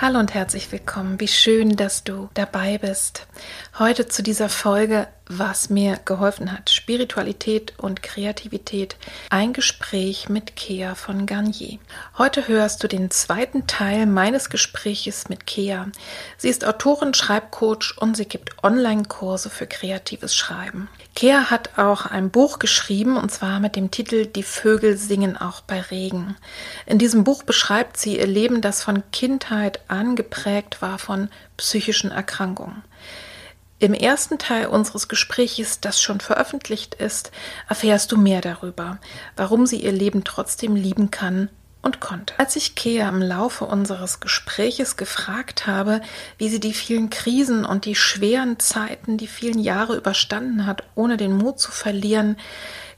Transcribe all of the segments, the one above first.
Hallo und herzlich willkommen. Wie schön, dass du dabei bist. Heute zu dieser Folge, was mir geholfen hat. Spiritualität und Kreativität. Ein Gespräch mit Kea von Garnier. Heute hörst du den zweiten Teil meines Gespräches mit Kea. Sie ist Autorin, Schreibcoach und sie gibt Online-Kurse für kreatives Schreiben. Kea hat auch ein Buch geschrieben und zwar mit dem Titel Die Vögel singen auch bei Regen. In diesem Buch beschreibt sie ihr Leben, das von Kindheit an geprägt war von psychischen Erkrankungen. Im ersten Teil unseres Gesprächs, das schon veröffentlicht ist, erfährst du mehr darüber, warum sie ihr Leben trotzdem lieben kann und konnte. Als ich Kea im Laufe unseres Gespräches gefragt habe, wie sie die vielen Krisen und die schweren Zeiten, die vielen Jahre überstanden hat, ohne den Mut zu verlieren,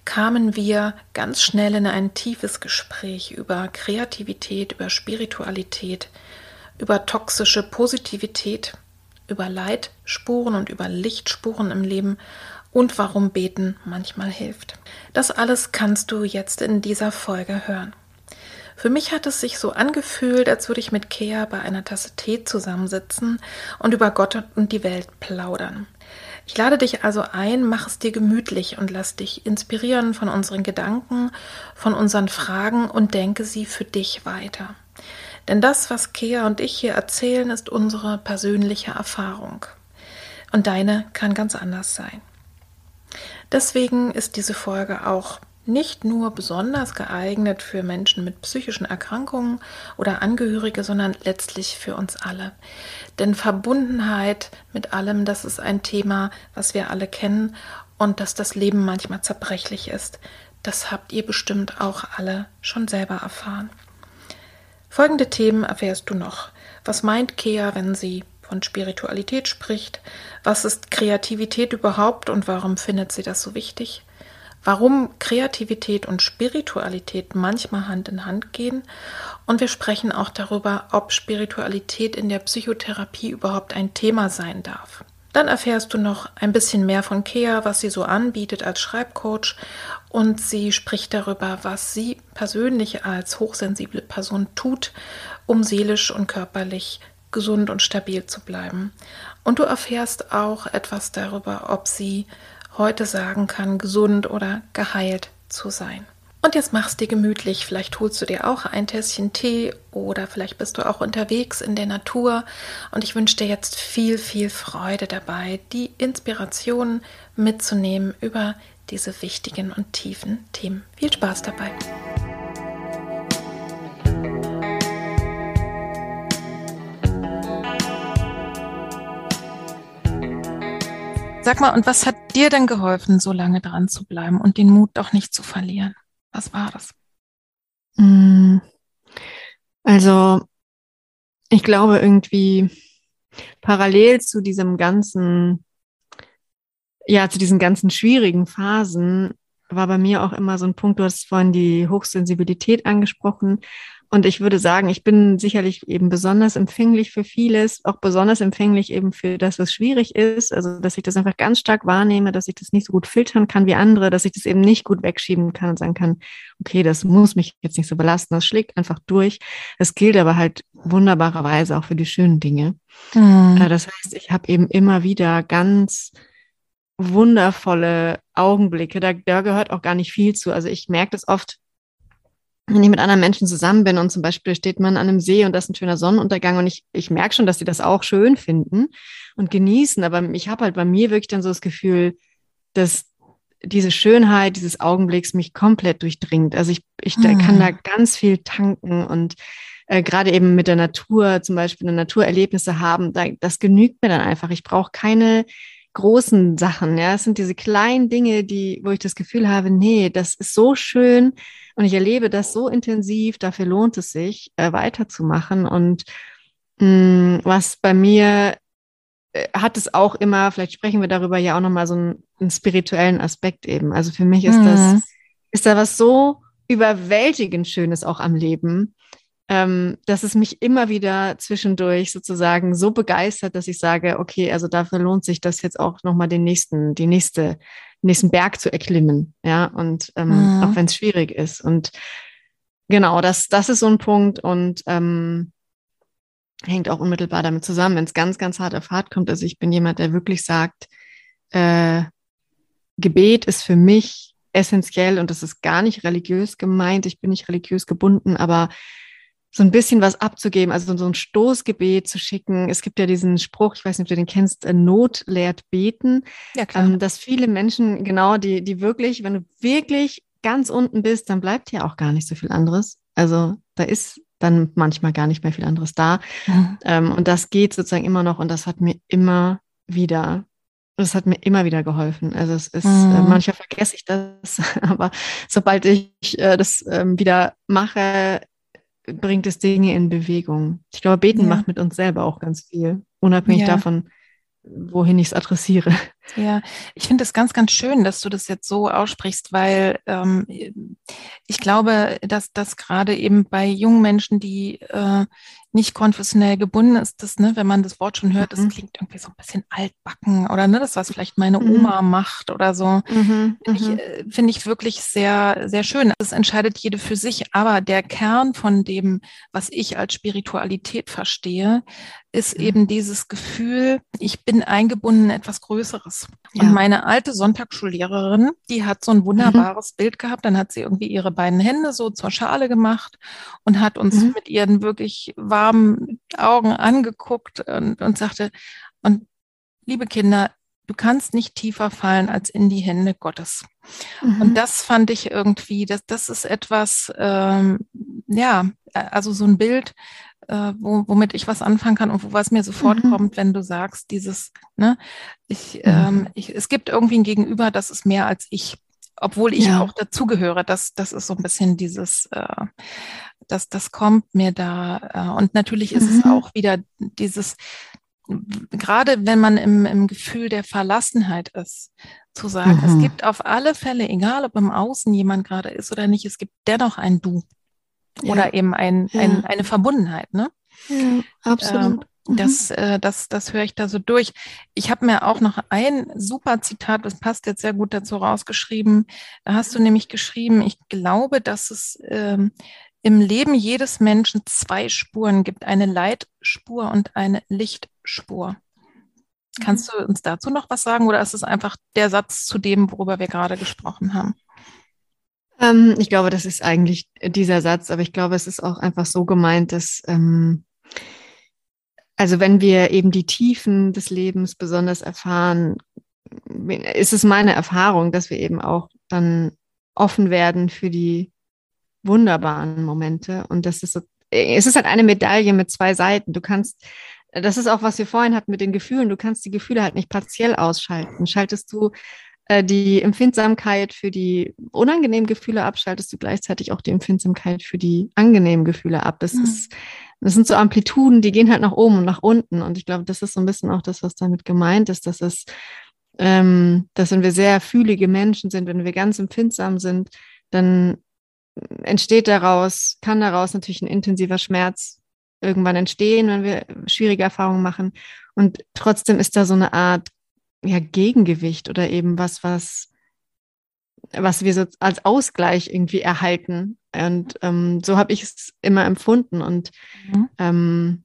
kamen wir ganz schnell in ein tiefes Gespräch über Kreativität, über Spiritualität, über toxische Positivität über Leitspuren und über Lichtspuren im Leben und warum Beten manchmal hilft. Das alles kannst du jetzt in dieser Folge hören. Für mich hat es sich so angefühlt, als würde ich mit Kea bei einer Tasse Tee zusammensitzen und über Gott und die Welt plaudern. Ich lade dich also ein, mach es dir gemütlich und lass dich inspirieren von unseren Gedanken, von unseren Fragen und denke sie für dich weiter. Denn das, was Kea und ich hier erzählen, ist unsere persönliche Erfahrung. Und deine kann ganz anders sein. Deswegen ist diese Folge auch nicht nur besonders geeignet für Menschen mit psychischen Erkrankungen oder Angehörige, sondern letztlich für uns alle. Denn Verbundenheit mit allem, das ist ein Thema, was wir alle kennen und dass das Leben manchmal zerbrechlich ist. Das habt ihr bestimmt auch alle schon selber erfahren. Folgende Themen erfährst du noch. Was meint Kea, wenn sie von Spiritualität spricht? Was ist Kreativität überhaupt und warum findet sie das so wichtig? Warum Kreativität und Spiritualität manchmal Hand in Hand gehen? Und wir sprechen auch darüber, ob Spiritualität in der Psychotherapie überhaupt ein Thema sein darf. Dann erfährst du noch ein bisschen mehr von Kea, was sie so anbietet als Schreibcoach und sie spricht darüber, was sie persönlich als hochsensible Person tut, um seelisch und körperlich gesund und stabil zu bleiben. Und du erfährst auch etwas darüber, ob sie heute sagen kann, gesund oder geheilt zu sein. Und jetzt machst dir gemütlich. Vielleicht holst du dir auch ein Tässchen Tee oder vielleicht bist du auch unterwegs in der Natur. Und ich wünsche dir jetzt viel, viel Freude dabei, die Inspiration mitzunehmen über diese wichtigen und tiefen Themen. Viel Spaß dabei. Sag mal, und was hat dir denn geholfen, so lange dran zu bleiben und den Mut doch nicht zu verlieren? Was war das? Mm. Also, ich glaube irgendwie parallel zu diesem ganzen, ja, zu diesen ganzen schwierigen Phasen war bei mir auch immer so ein Punkt, du hast vorhin die Hochsensibilität angesprochen. Und ich würde sagen, ich bin sicherlich eben besonders empfänglich für vieles, auch besonders empfänglich eben für das, was schwierig ist. Also, dass ich das einfach ganz stark wahrnehme, dass ich das nicht so gut filtern kann wie andere, dass ich das eben nicht gut wegschieben kann und sagen kann, okay, das muss mich jetzt nicht so belasten, das schlägt einfach durch. Das gilt aber halt wunderbarerweise auch für die schönen Dinge. Mhm. Das heißt, ich habe eben immer wieder ganz wundervolle Augenblicke. Da, da gehört auch gar nicht viel zu. Also ich merke das oft, wenn ich mit anderen Menschen zusammen bin und zum Beispiel steht man an einem See und da ist ein schöner Sonnenuntergang und ich, ich merke schon, dass sie das auch schön finden und genießen, aber ich habe halt bei mir wirklich dann so das Gefühl, dass diese Schönheit dieses Augenblicks mich komplett durchdringt. Also ich, ich mhm. kann da ganz viel tanken und äh, gerade eben mit der Natur, zum Beispiel Naturerlebnisse haben, da, das genügt mir dann einfach. Ich brauche keine großen Sachen. Ja, es sind diese kleinen Dinge, die, wo ich das Gefühl habe, nee, das ist so schön und ich erlebe das so intensiv. Dafür lohnt es sich, äh, weiterzumachen. Und mh, mm, was bei mir äh, hat es auch immer, vielleicht sprechen wir darüber ja auch nochmal so einen, einen, spirituellen Aspekt eben. Also für mich ist mhm. das, ist da was so überwältigend Schönes auch am Leben, ähm, dass es mich immer wieder zwischendurch sozusagen so begeistert, dass ich sage, okay, also dafür lohnt sich das jetzt auch nochmal den nächsten, die nächste, nächsten Berg zu erklimmen, ja, und ähm, mhm. auch wenn es schwierig ist. Und genau, das, das ist so ein Punkt und ähm, hängt auch unmittelbar damit zusammen, wenn es ganz, ganz hart auf hart kommt. Also ich bin jemand, der wirklich sagt, äh, Gebet ist für mich essentiell und das ist gar nicht religiös gemeint. Ich bin nicht religiös gebunden, aber so ein bisschen was abzugeben, also so ein Stoßgebet zu schicken. Es gibt ja diesen Spruch, ich weiß nicht, ob du den kennst, äh, Not lehrt beten. Ja, klar. Ähm, dass viele Menschen, genau, die, die wirklich, wenn du wirklich ganz unten bist, dann bleibt ja auch gar nicht so viel anderes. Also da ist dann manchmal gar nicht mehr viel anderes da. Mhm. Ähm, und das geht sozusagen immer noch und das hat mir immer wieder das hat mir immer wieder geholfen. Also es ist, äh, mhm. äh, manchmal vergesse ich das, aber sobald ich äh, das ähm, wieder mache, bringt es Dinge in Bewegung. Ich glaube, Beten ja. macht mit uns selber auch ganz viel, unabhängig ja. davon, wohin ich es adressiere. Ja, ich finde es ganz, ganz schön, dass du das jetzt so aussprichst, weil ähm, ich glaube, dass das gerade eben bei jungen Menschen, die äh, nicht konfessionell gebunden ist, das, ne, wenn man das Wort schon hört, das mhm. klingt irgendwie so ein bisschen altbacken oder ne, das, was vielleicht meine mhm. Oma mhm. macht oder so. Mhm. Finde ich, mhm. äh, find ich wirklich sehr, sehr schön. Das entscheidet jede für sich, aber der Kern von dem, was ich als Spiritualität verstehe, ist eben dieses Gefühl, ich bin eingebunden in etwas Größeres. Ja. Und meine alte Sonntagsschullehrerin, die hat so ein wunderbares mhm. Bild gehabt. Dann hat sie irgendwie ihre beiden Hände so zur Schale gemacht und hat uns mhm. mit ihren wirklich warmen Augen angeguckt und, und sagte, und liebe Kinder, du kannst nicht tiefer fallen als in die Hände Gottes. Mhm. Und das fand ich irgendwie, das, das ist etwas, ähm, ja, also so ein Bild, äh, wo, womit ich was anfangen kann und wo was mir sofort mhm. kommt, wenn du sagst, dieses, ne, ich, mhm. ähm, ich, es gibt irgendwie ein Gegenüber, das ist mehr als ich, obwohl ich ja. auch dazugehöre. Das, das ist so ein bisschen dieses, äh, das, das kommt mir da. Äh, und natürlich ist mhm. es auch wieder dieses, gerade wenn man im, im Gefühl der Verlassenheit ist, zu sagen, es mhm. gibt auf alle Fälle, egal ob im Außen jemand gerade ist oder nicht, es gibt dennoch ein Du ja. oder eben ein, ja. ein, eine Verbundenheit. Ne? Ja, absolut. Ähm, das, äh, das, das höre ich da so durch. Ich habe mir auch noch ein super Zitat, das passt jetzt sehr gut dazu rausgeschrieben. Da hast du nämlich geschrieben, ich glaube, dass es ähm, im Leben jedes Menschen zwei Spuren gibt, eine Leitspur und eine Lichtspur. Kannst mhm. du uns dazu noch was sagen oder ist es einfach der Satz zu dem, worüber wir gerade gesprochen haben? Ähm, ich glaube, das ist eigentlich dieser Satz, aber ich glaube, es ist auch einfach so gemeint, dass, ähm, also wenn wir eben die Tiefen des Lebens besonders erfahren, ist es meine Erfahrung, dass wir eben auch dann offen werden für die wunderbaren Momente und das ist so, es ist halt eine Medaille mit zwei Seiten. Du kannst das ist auch, was wir vorhin hatten mit den Gefühlen. Du kannst die Gefühle halt nicht partiell ausschalten. Schaltest du die Empfindsamkeit für die unangenehmen Gefühle ab, schaltest du gleichzeitig auch die Empfindsamkeit für die angenehmen Gefühle ab. Das, mhm. ist, das sind so Amplituden, die gehen halt nach oben und nach unten. Und ich glaube, das ist so ein bisschen auch das, was damit gemeint ist, dass es, ähm, dass wenn wir sehr fühlige Menschen sind, wenn wir ganz empfindsam sind, dann entsteht daraus, kann daraus natürlich ein intensiver Schmerz irgendwann entstehen, wenn wir schwierige Erfahrungen machen. Und trotzdem ist da so eine Art ja, Gegengewicht oder eben was, was, was wir so als Ausgleich irgendwie erhalten. Und ähm, so habe ich es immer empfunden. Und mhm. ähm,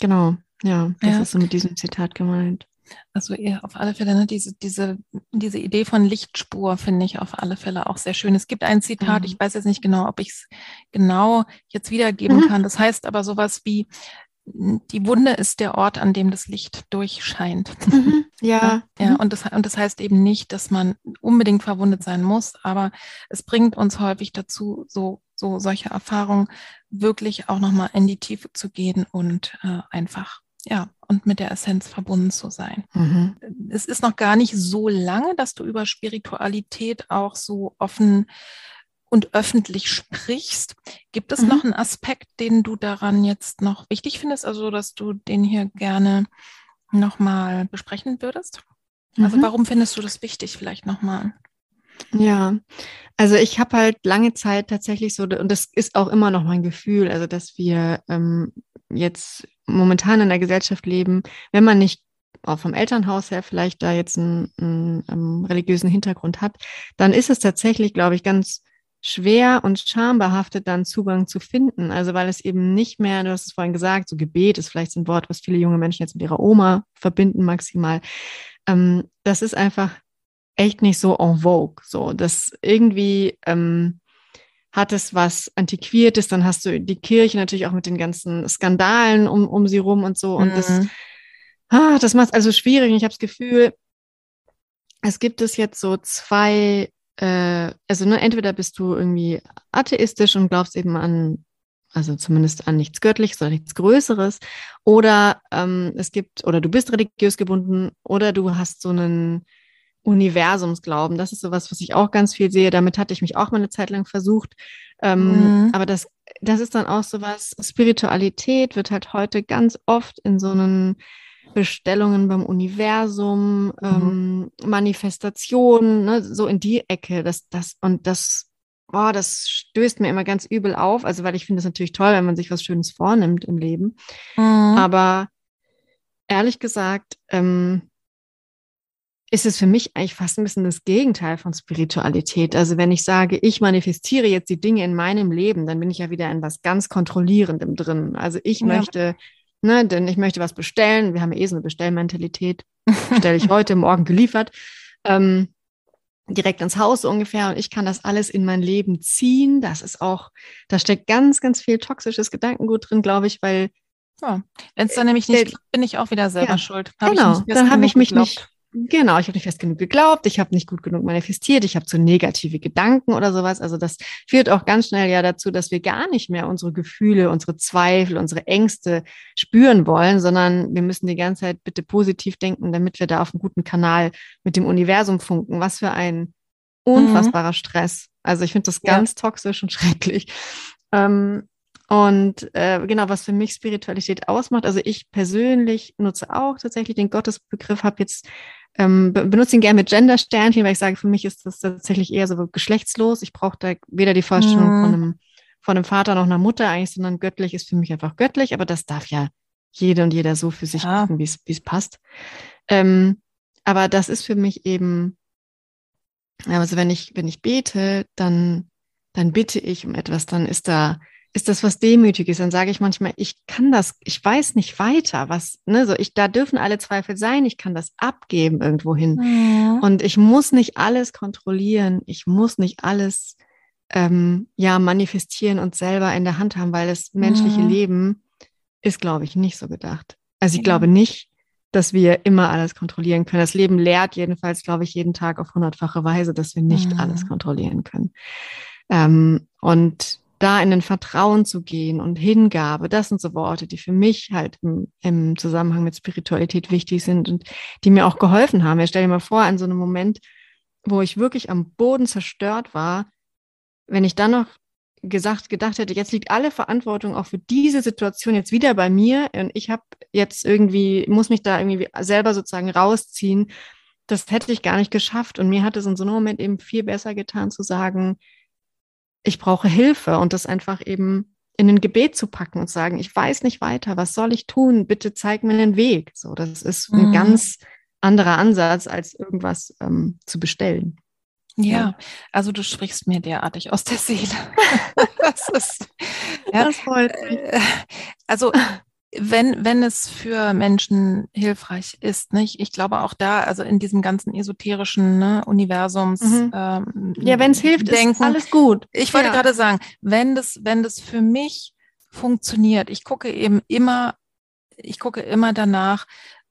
genau, ja, das ja. ist so mit diesem Zitat gemeint. also auf alle Fälle, ne, diese, diese, diese Idee von Lichtspur finde ich auf alle Fälle auch sehr schön. Es gibt ein Zitat, mhm. ich weiß jetzt nicht genau, ob ich es genau jetzt wiedergeben mhm. kann. Das heißt aber sowas wie, die Wunde ist der Ort, an dem das Licht durchscheint. Mhm. Ja. ja, mhm. und, das, und das heißt eben nicht, dass man unbedingt verwundet sein muss, aber es bringt uns häufig dazu, so, so solche Erfahrungen wirklich auch nochmal in die Tiefe zu gehen und äh, einfach ja, und mit der Essenz verbunden zu sein. Mhm. Es ist noch gar nicht so lange, dass du über Spiritualität auch so offen und öffentlich sprichst. Gibt es mhm. noch einen Aspekt, den du daran jetzt noch wichtig findest, also dass du den hier gerne nochmal besprechen würdest? Also mhm. warum findest du das wichtig vielleicht nochmal? Ja, also ich habe halt lange Zeit tatsächlich so, und das ist auch immer noch mein Gefühl, also dass wir ähm, jetzt momentan in der Gesellschaft leben, wenn man nicht auch vom Elternhaus her vielleicht da jetzt einen, einen, einen religiösen Hintergrund hat, dann ist es tatsächlich, glaube ich, ganz schwer und schambehaftet, dann Zugang zu finden. Also weil es eben nicht mehr, du hast es vorhin gesagt, so Gebet ist vielleicht so ein Wort, was viele junge Menschen jetzt mit ihrer Oma verbinden maximal. Ähm, das ist einfach echt nicht so en vogue. So, das irgendwie ähm, hat es was Antiquiertes, dann hast du die Kirche natürlich auch mit den ganzen Skandalen um, um sie rum und so. Und mhm. das, ah, das macht also schwierig. Ich habe das Gefühl, es gibt es jetzt so zwei äh, also ne, entweder bist du irgendwie atheistisch und glaubst eben an, also zumindest an nichts Göttliches oder nichts Größeres, oder ähm, es gibt, oder du bist religiös gebunden, oder du hast so einen Universumsglauben. Das ist sowas, was ich auch ganz viel sehe. Damit hatte ich mich auch mal eine Zeit lang versucht. Ähm, mhm. Aber das, das ist dann auch sowas, Spiritualität wird halt heute ganz oft in so einen Bestellungen beim Universum, mhm. ähm, Manifestationen, ne, so in die Ecke. Das, das, und das, oh, das stößt mir immer ganz übel auf. Also, weil ich finde es natürlich toll, wenn man sich was Schönes vornimmt im Leben. Mhm. Aber ehrlich gesagt, ähm, ist es für mich eigentlich fast ein bisschen das Gegenteil von Spiritualität. Also wenn ich sage, ich manifestiere jetzt die Dinge in meinem Leben, dann bin ich ja wieder in was ganz Kontrollierendem drin. Also ich ja. möchte ne, denn ich möchte was bestellen. Wir haben eh so eine Bestellmentalität. Bestelle ich heute, morgen geliefert. Ähm, direkt ins Haus ungefähr und ich kann das alles in mein Leben ziehen. Das ist auch, da steckt ganz, ganz viel toxisches Gedankengut drin, glaube ich, weil ja. Wenn es dann nämlich nicht klappt, bin ich auch wieder selber ja, schuld. Hab genau, dann habe ich mich geglaubt. nicht Genau, ich habe nicht fest genug geglaubt, ich habe nicht gut genug manifestiert, ich habe zu negative Gedanken oder sowas. Also das führt auch ganz schnell ja dazu, dass wir gar nicht mehr unsere Gefühle, unsere Zweifel, unsere Ängste spüren wollen, sondern wir müssen die ganze Zeit bitte positiv denken, damit wir da auf einem guten Kanal mit dem Universum funken. Was für ein unfassbarer mhm. Stress. Also ich finde das ganz ja. toxisch und schrecklich. Ähm, und äh, genau, was für mich Spiritualität ausmacht, also ich persönlich nutze auch tatsächlich den Gottesbegriff, habe jetzt ähm, benutze ihn gerne mit Gender-Sternchen, weil ich sage, für mich ist das tatsächlich eher so geschlechtslos. Ich brauche da weder die Vorstellung mhm. von, einem, von einem Vater noch einer Mutter eigentlich, sondern göttlich ist für mich einfach göttlich, aber das darf ja jede und jeder so für sich ja. gucken, wie es passt. Ähm, aber das ist für mich eben, also wenn ich, wenn ich bete, dann, dann bitte ich um etwas, dann ist da ist das was Demütiges. Dann sage ich manchmal, ich kann das, ich weiß nicht weiter, was, ne, so ich, da dürfen alle Zweifel sein, ich kann das abgeben irgendwo hin. Ja. Und ich muss nicht alles kontrollieren, ich muss nicht alles ähm, ja manifestieren und selber in der Hand haben, weil das menschliche ja. Leben ist, glaube ich, nicht so gedacht. Also ich ja. glaube nicht, dass wir immer alles kontrollieren können. Das Leben lehrt jedenfalls, glaube ich, jeden Tag auf hundertfache Weise, dass wir nicht alles kontrollieren können. Ähm, und da in den Vertrauen zu gehen und Hingabe, das sind so Worte, die für mich halt im, im Zusammenhang mit Spiritualität wichtig sind und die mir auch geholfen haben. Ich stelle dir mal vor, an so einem Moment, wo ich wirklich am Boden zerstört war, wenn ich dann noch gesagt, gedacht hätte, jetzt liegt alle Verantwortung auch für diese Situation jetzt wieder bei mir und ich habe jetzt irgendwie, muss mich da irgendwie selber sozusagen rausziehen, das hätte ich gar nicht geschafft. Und mir hat es in so einem Moment eben viel besser getan zu sagen, ich brauche Hilfe und das einfach eben in ein Gebet zu packen und sagen, ich weiß nicht weiter, was soll ich tun? Bitte zeig mir den Weg. So, das ist ein mhm. ganz anderer Ansatz, als irgendwas ähm, zu bestellen. Ja, ja, also du sprichst mir derartig aus der Seele. das ist, ja, das freut mich. Äh, also wenn, wenn es für Menschen hilfreich ist, nicht? Ich glaube auch da, also in diesem ganzen esoterischen ne, Universums. Mhm. Ähm, ja, wenn es hilft, denken, ist alles gut. Ich wollte ja. gerade sagen, wenn das, wenn das für mich funktioniert, ich gucke eben immer, ich gucke immer danach,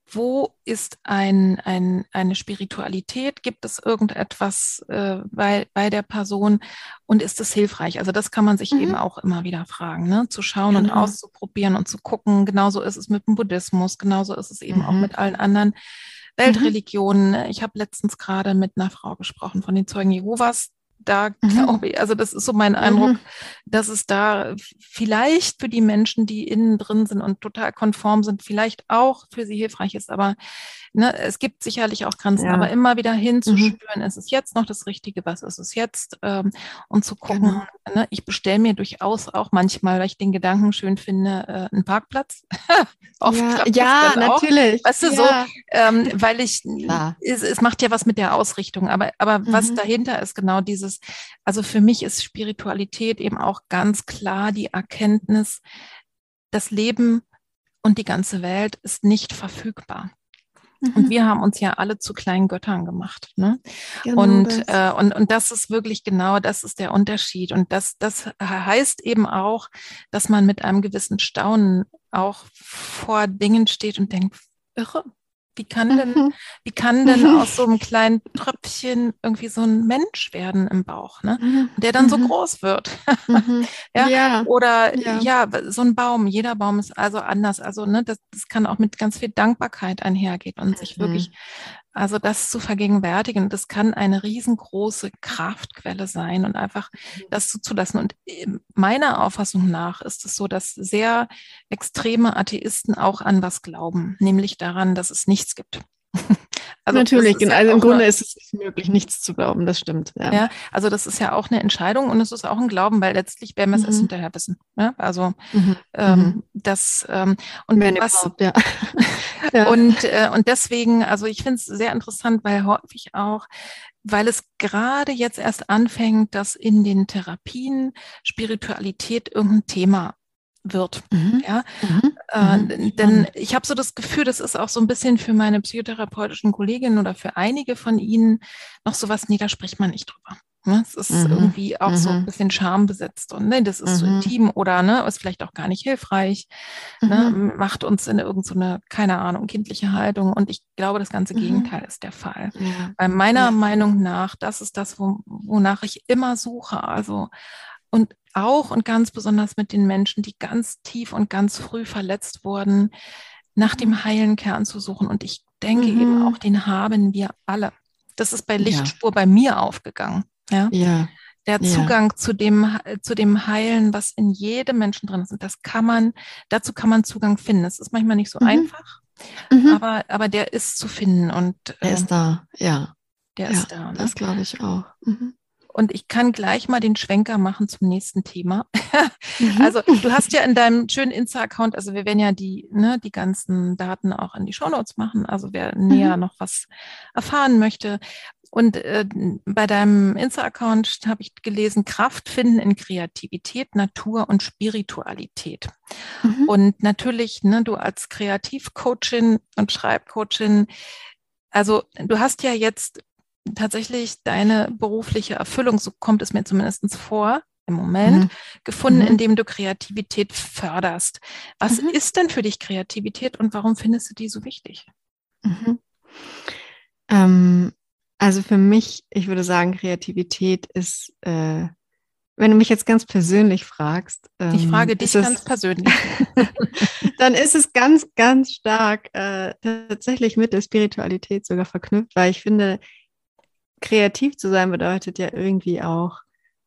wo ist ein, ein, eine Spiritualität? Gibt es irgendetwas äh, bei, bei der Person und ist es hilfreich? Also das kann man sich mhm. eben auch immer wieder fragen, ne? zu schauen genau. und auszuprobieren und zu gucken. Genauso ist es mit dem Buddhismus, genauso ist es eben mhm. auch mit allen anderen Weltreligionen. Ich habe letztens gerade mit einer Frau gesprochen von den Zeugen Jehovas, da mhm. glaube ich, also das ist so mein Eindruck, mhm. dass es da vielleicht für die Menschen, die innen drin sind und total konform sind, vielleicht auch für sie hilfreich ist. Aber ne, es gibt sicherlich auch Grenzen, ja. aber immer wieder hinzuspüren, mhm. ist es jetzt noch das Richtige, was ist es jetzt? Ähm, und zu gucken, genau. ne, ich bestelle mir durchaus auch manchmal, weil ich den Gedanken schön finde, äh, einen Parkplatz. Oft ja, ja natürlich. Weißt du, ja. so, ähm, weil ich, es, es, macht ja was mit der Ausrichtung, aber, aber mhm. was dahinter ist genau dieses, also für mich ist Spiritualität eben auch ganz klar die Erkenntnis, das Leben und die ganze Welt ist nicht verfügbar. Und mhm. wir haben uns ja alle zu kleinen Göttern gemacht. Ne? Genau und, äh, und, und das ist wirklich genau, das ist der Unterschied. Und das, das heißt eben auch, dass man mit einem gewissen Staunen auch vor Dingen steht und denkt, irre, wie kann denn, mhm. wie kann denn aus so einem kleinen Tröpfchen irgendwie so ein Mensch werden im Bauch, ne? Mhm. Der dann so mhm. groß wird. Ja? ja? Oder ja. ja. so ein Baum. Jeder Baum ist also anders. Also, ne, das, das kann auch mit ganz viel Dankbarkeit einhergehen und sich wirklich also das zu vergegenwärtigen, das kann eine riesengroße Kraftquelle sein und einfach mhm. das zuzulassen. Und meiner Auffassung nach ist es so, dass sehr extreme Atheisten auch an was glauben, nämlich daran, dass es nichts gibt. Also Natürlich, genau. Also im Grunde ist es nicht möglich, nichts zu glauben, das stimmt. Ja. ja. also das ist ja auch eine Entscheidung und es ist auch ein Glauben, weil letztlich werden wir es mhm. erst hinterher wissen. Ja? Also mhm. ähm, mhm. das ähm, und Wenn was, überhaupt, ja. ja. und äh, und deswegen, also ich finde es sehr interessant, weil häufig auch weil es gerade jetzt erst anfängt, dass in den Therapien Spiritualität irgendein Thema wird. Mhm. Ja? Mhm. Äh, mhm. denn ich habe so das Gefühl, das ist auch so ein bisschen für meine psychotherapeutischen Kolleginnen oder für einige von ihnen noch sowas, nee, da spricht man nicht drüber. Ne? Es ist mhm. irgendwie auch so ein mhm. bisschen schambesetzt und ne, das ist so mhm. intim oder ne, ist vielleicht auch gar nicht hilfreich, ne, macht uns in irgendeine, so keine Ahnung, kindliche Haltung. Und ich glaube, das ganze Gegenteil ist der Fall. Ja. Weil meiner ja. Meinung nach, das ist das, wo, wonach ich immer suche. Also und auch und ganz besonders mit den Menschen, die ganz tief und ganz früh verletzt wurden, nach dem mhm. heilen Kern zu suchen. Und ich denke mhm. eben auch, den haben wir alle. Das ist bei Lichtspur ja. bei mir aufgegangen. Ja. ja. Der Zugang ja. zu dem, zu dem Heilen, was in jedem Menschen drin ist. Und das kann man, dazu kann man Zugang finden. Es ist manchmal nicht so mhm. einfach, mhm. aber, aber der ist zu finden und. Der äh, ist da, ja. Der ist da. Ne? Das glaube ich auch. Und ich kann gleich mal den Schwenker machen zum nächsten Thema. Mhm. Also du hast ja in deinem schönen Insta-Account, also wir werden ja die, ne, die ganzen Daten auch in die Shownotes machen, also wer mhm. näher noch was erfahren möchte. Und äh, bei deinem Insta-Account habe ich gelesen, Kraft finden in Kreativität, Natur und Spiritualität. Mhm. Und natürlich, ne, du als Kreativcoachin und Schreibcoachin, also du hast ja jetzt tatsächlich deine berufliche Erfüllung, so kommt es mir zumindest vor, im Moment mhm. gefunden, mhm. indem du Kreativität förderst. Was mhm. ist denn für dich Kreativität und warum findest du die so wichtig? Mhm. Ähm, also für mich, ich würde sagen, Kreativität ist, äh, wenn du mich jetzt ganz persönlich fragst. Ähm, ich frage dich ganz persönlich. dann ist es ganz, ganz stark äh, tatsächlich mit der Spiritualität sogar verknüpft, weil ich finde, kreativ zu sein bedeutet ja irgendwie auch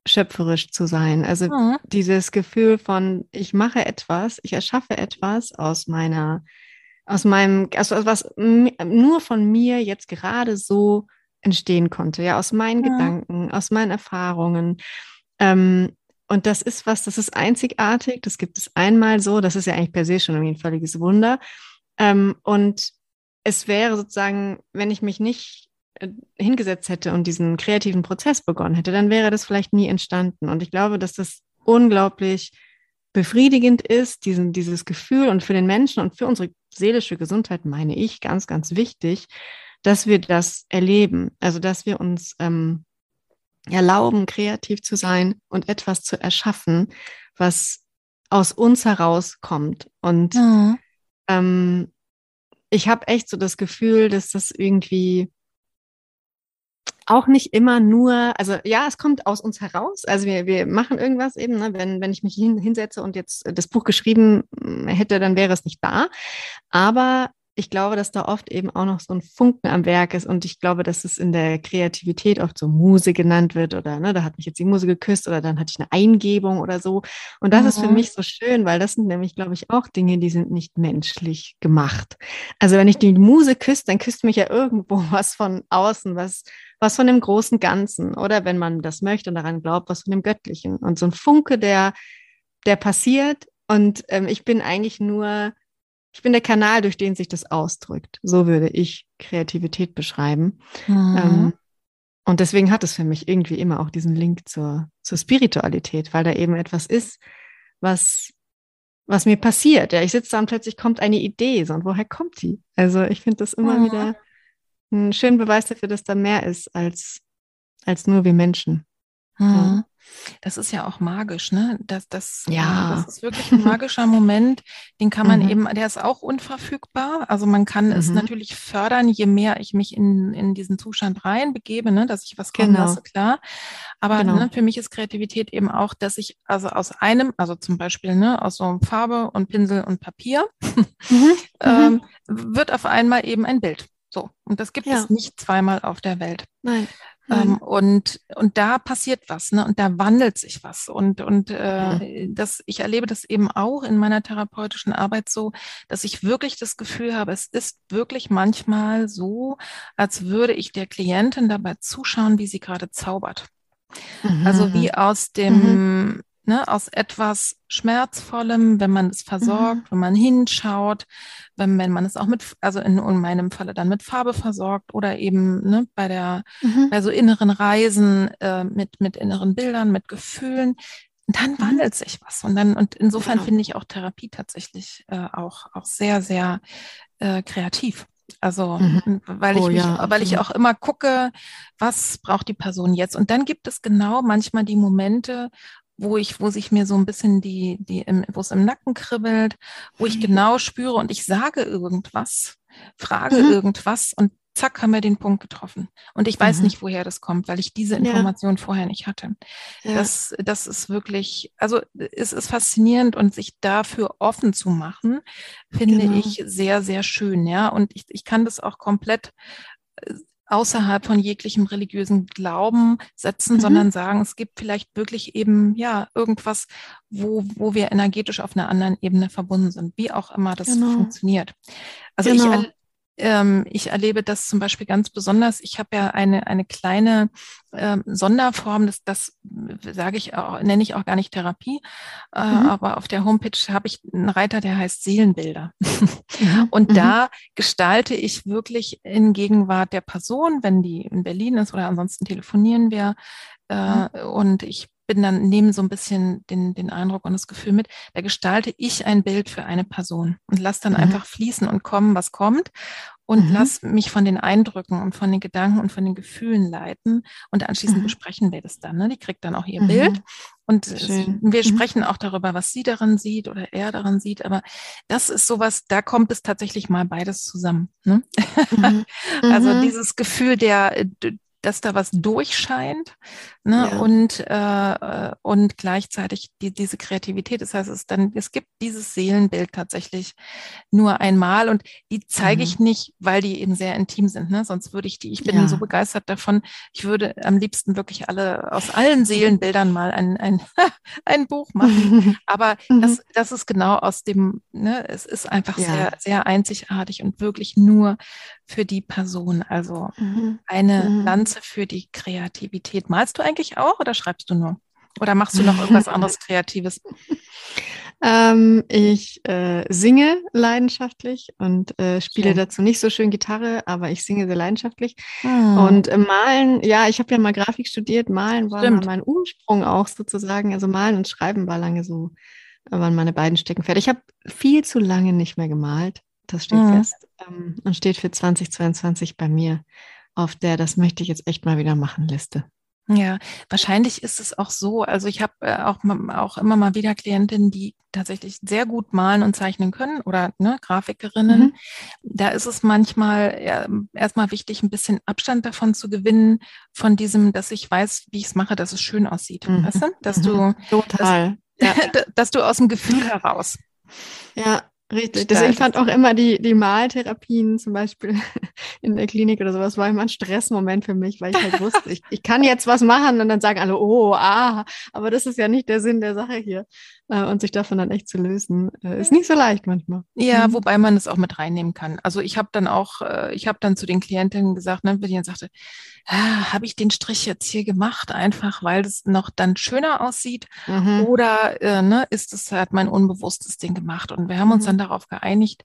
schöpferisch zu sein. Also mhm. dieses Gefühl von, ich mache etwas, ich erschaffe etwas aus meiner, aus meinem, also was nur von mir jetzt gerade so entstehen konnte, ja, aus meinen mhm. Gedanken, aus meinen Erfahrungen. Ähm, und das ist was, das ist einzigartig, das gibt es einmal so, das ist ja eigentlich per se schon irgendwie ein völliges Wunder. Ähm, und es wäre sozusagen, wenn ich mich nicht hingesetzt hätte und diesen kreativen Prozess begonnen hätte, dann wäre das vielleicht nie entstanden. Und ich glaube, dass das unglaublich befriedigend ist, diesen, dieses Gefühl und für den Menschen und für unsere seelische Gesundheit meine ich ganz, ganz wichtig, dass wir das erleben. Also, dass wir uns ähm, erlauben, kreativ zu sein und etwas zu erschaffen, was aus uns herauskommt. Und mhm. ähm, ich habe echt so das Gefühl, dass das irgendwie auch nicht immer nur, also ja, es kommt aus uns heraus. Also wir, wir machen irgendwas eben, ne? wenn, wenn ich mich hin, hinsetze und jetzt das Buch geschrieben hätte, dann wäre es nicht da. Aber ich glaube, dass da oft eben auch noch so ein Funken am Werk ist und ich glaube, dass es in der Kreativität oft so Muse genannt wird oder ne, da hat mich jetzt die Muse geküsst oder dann hatte ich eine Eingebung oder so. Und das mhm. ist für mhm. mich so schön, weil das sind nämlich, glaube ich, auch Dinge, die sind nicht menschlich gemacht. Also wenn ich die Muse küsst, dann küsst mich ja irgendwo was von außen, was, was von dem großen Ganzen oder wenn man das möchte und daran glaubt, was von dem Göttlichen. Und so ein Funke, der, der passiert und ähm, ich bin eigentlich nur ich bin der Kanal, durch den sich das ausdrückt. So würde ich Kreativität beschreiben. Mhm. Ähm, und deswegen hat es für mich irgendwie immer auch diesen Link zur, zur Spiritualität, weil da eben etwas ist, was, was mir passiert. Ja, ich sitze da und plötzlich kommt eine Idee. So, und woher kommt die? Also ich finde das immer mhm. wieder ein schöner Beweis dafür, dass da mehr ist als, als nur wir Menschen. Mhm. Ja. Das ist ja auch magisch, ne? Das, das, ja. das ist wirklich ein magischer Moment. Den kann man mhm. eben, der ist auch unverfügbar. Also man kann mhm. es natürlich fördern, je mehr ich mich in, in diesen Zustand reinbegebe, ne, dass ich was kommen genau. lasse, klar. Aber genau. ne, für mich ist Kreativität eben auch, dass ich also aus einem, also zum Beispiel ne, aus so Farbe und Pinsel und Papier, mhm. ähm, mhm. wird auf einmal eben ein Bild. So. Und das gibt ja. es nicht zweimal auf der Welt. Nein. Ähm, und, und da passiert was, ne? Und da wandelt sich was. Und, und äh, mhm. das, ich erlebe das eben auch in meiner therapeutischen Arbeit so, dass ich wirklich das Gefühl habe, es ist wirklich manchmal so, als würde ich der Klientin dabei zuschauen, wie sie gerade zaubert. Mhm. Also wie aus dem, mhm ne, aus etwas Schmerzvollem, wenn man es versorgt, mhm. wenn man hinschaut, wenn, wenn man es auch mit, also in, in meinem Falle dann mit Farbe versorgt oder eben ne, bei der, mhm. bei so inneren Reisen äh, mit, mit inneren Bildern, mit Gefühlen, dann mhm. wandelt sich was. Und dann, und insofern genau. finde ich auch Therapie tatsächlich äh, auch, auch sehr, sehr äh, kreativ. Also, mhm. weil ich oh, mich, ja, weil ich auch immer gucke, was braucht die Person jetzt? Und dann gibt es genau manchmal die Momente, wo ich, wo sich mir so ein bisschen die, die, im, wo es im Nacken kribbelt, wo ich mhm. genau spüre und ich sage irgendwas, frage mhm. irgendwas und zack, haben wir den Punkt getroffen. Und ich weiß mhm. nicht, woher das kommt, weil ich diese Information ja. vorher nicht hatte. Ja. Das, das ist wirklich, also es ist faszinierend und sich dafür offen zu machen, finde genau. ich sehr, sehr schön. Ja, und ich, ich kann das auch komplett äh, außerhalb von jeglichem religiösen Glauben setzen, mhm. sondern sagen, es gibt vielleicht wirklich eben, ja, irgendwas, wo, wo wir energetisch auf einer anderen Ebene verbunden sind, wie auch immer das genau. funktioniert. Also genau. ich, ähm, ich erlebe das zum Beispiel ganz besonders. Ich habe ja eine, eine kleine ähm, Sonderform, das, das sage ich auch, nenne ich auch gar nicht Therapie, äh, mhm. aber auf der Homepage habe ich einen Reiter, der heißt Seelenbilder. Mhm. Und mhm. da gestalte ich wirklich in Gegenwart der Person, wenn die in Berlin ist oder ansonsten telefonieren wir, äh, und ich bin dann, nehme so ein bisschen den, den Eindruck und das Gefühl mit, da gestalte ich ein Bild für eine Person und lass dann mhm. einfach fließen und kommen, was kommt und mhm. lass mich von den Eindrücken und von den Gedanken und von den Gefühlen leiten und anschließend mhm. besprechen wir das dann. Ne? Die kriegt dann auch ihr Bild mhm. und Schön. wir mhm. sprechen auch darüber, was sie darin sieht oder er darin sieht, aber das ist sowas, da kommt es tatsächlich mal beides zusammen. Ne? Mhm. also dieses Gefühl der dass da was durchscheint ne? Ja. und, äh, und gleichzeitig die, diese Kreativität. Das heißt, es, dann, es gibt dieses Seelenbild tatsächlich nur einmal und die zeige mhm. ich nicht, weil die eben sehr intim sind. Ne? Sonst würde ich die, ich bin ja. so begeistert davon, ich würde am liebsten wirklich alle aus allen Seelenbildern mal ein, ein, ein Buch machen. Aber mhm. das, das ist genau aus dem, ne, es ist einfach ja. sehr, sehr einzigartig und wirklich nur für die Person. Also mhm. eine mhm. Lanze für die Kreativität. Malst du eigentlich auch oder schreibst du nur? Oder machst du noch irgendwas anderes Kreatives? Ähm, ich äh, singe leidenschaftlich und äh, spiele schön. dazu nicht so schön Gitarre, aber ich singe sehr leidenschaftlich. Hm. Und äh, malen, ja, ich habe ja mal Grafik studiert, malen war mein Ursprung auch sozusagen. Also malen und schreiben war lange so waren meine beiden Steckenpferde. Ich habe viel zu lange nicht mehr gemalt. Das steht mhm. fest ähm, und steht für 2022 bei mir auf der, das möchte ich jetzt echt mal wieder machen, Liste. Ja, wahrscheinlich ist es auch so. Also ich habe äh, auch, auch immer mal wieder Klientinnen, die tatsächlich sehr gut malen und zeichnen können oder ne, Grafikerinnen. Mhm. Da ist es manchmal ja, erstmal wichtig, ein bisschen Abstand davon zu gewinnen, von diesem, dass ich weiß, wie ich es mache, dass es schön aussieht. Mhm. Weißt du? Dass du total. Dass, ja. dass du aus dem Gefühl heraus. Ja, Richtig. Deswegen fand auch immer die, die Maltherapien zum Beispiel in der Klinik oder sowas war immer ein Stressmoment für mich, weil ich halt wusste, ich, ich kann jetzt was machen und dann sagen alle, oh, ah, aber das ist ja nicht der Sinn der Sache hier. Äh, und sich davon dann echt zu lösen, äh, ist nicht so leicht manchmal. Ja, mhm. wobei man es auch mit reinnehmen kann. Also ich habe dann auch, äh, ich habe dann zu den Klientinnen gesagt, ne, wenn die dann sagte, ah, habe ich den Strich jetzt hier gemacht, einfach weil es noch dann schöner aussieht mhm. oder äh, ne, ist es halt mein unbewusstes Ding gemacht und wir haben uns mhm. dann darauf geeinigt,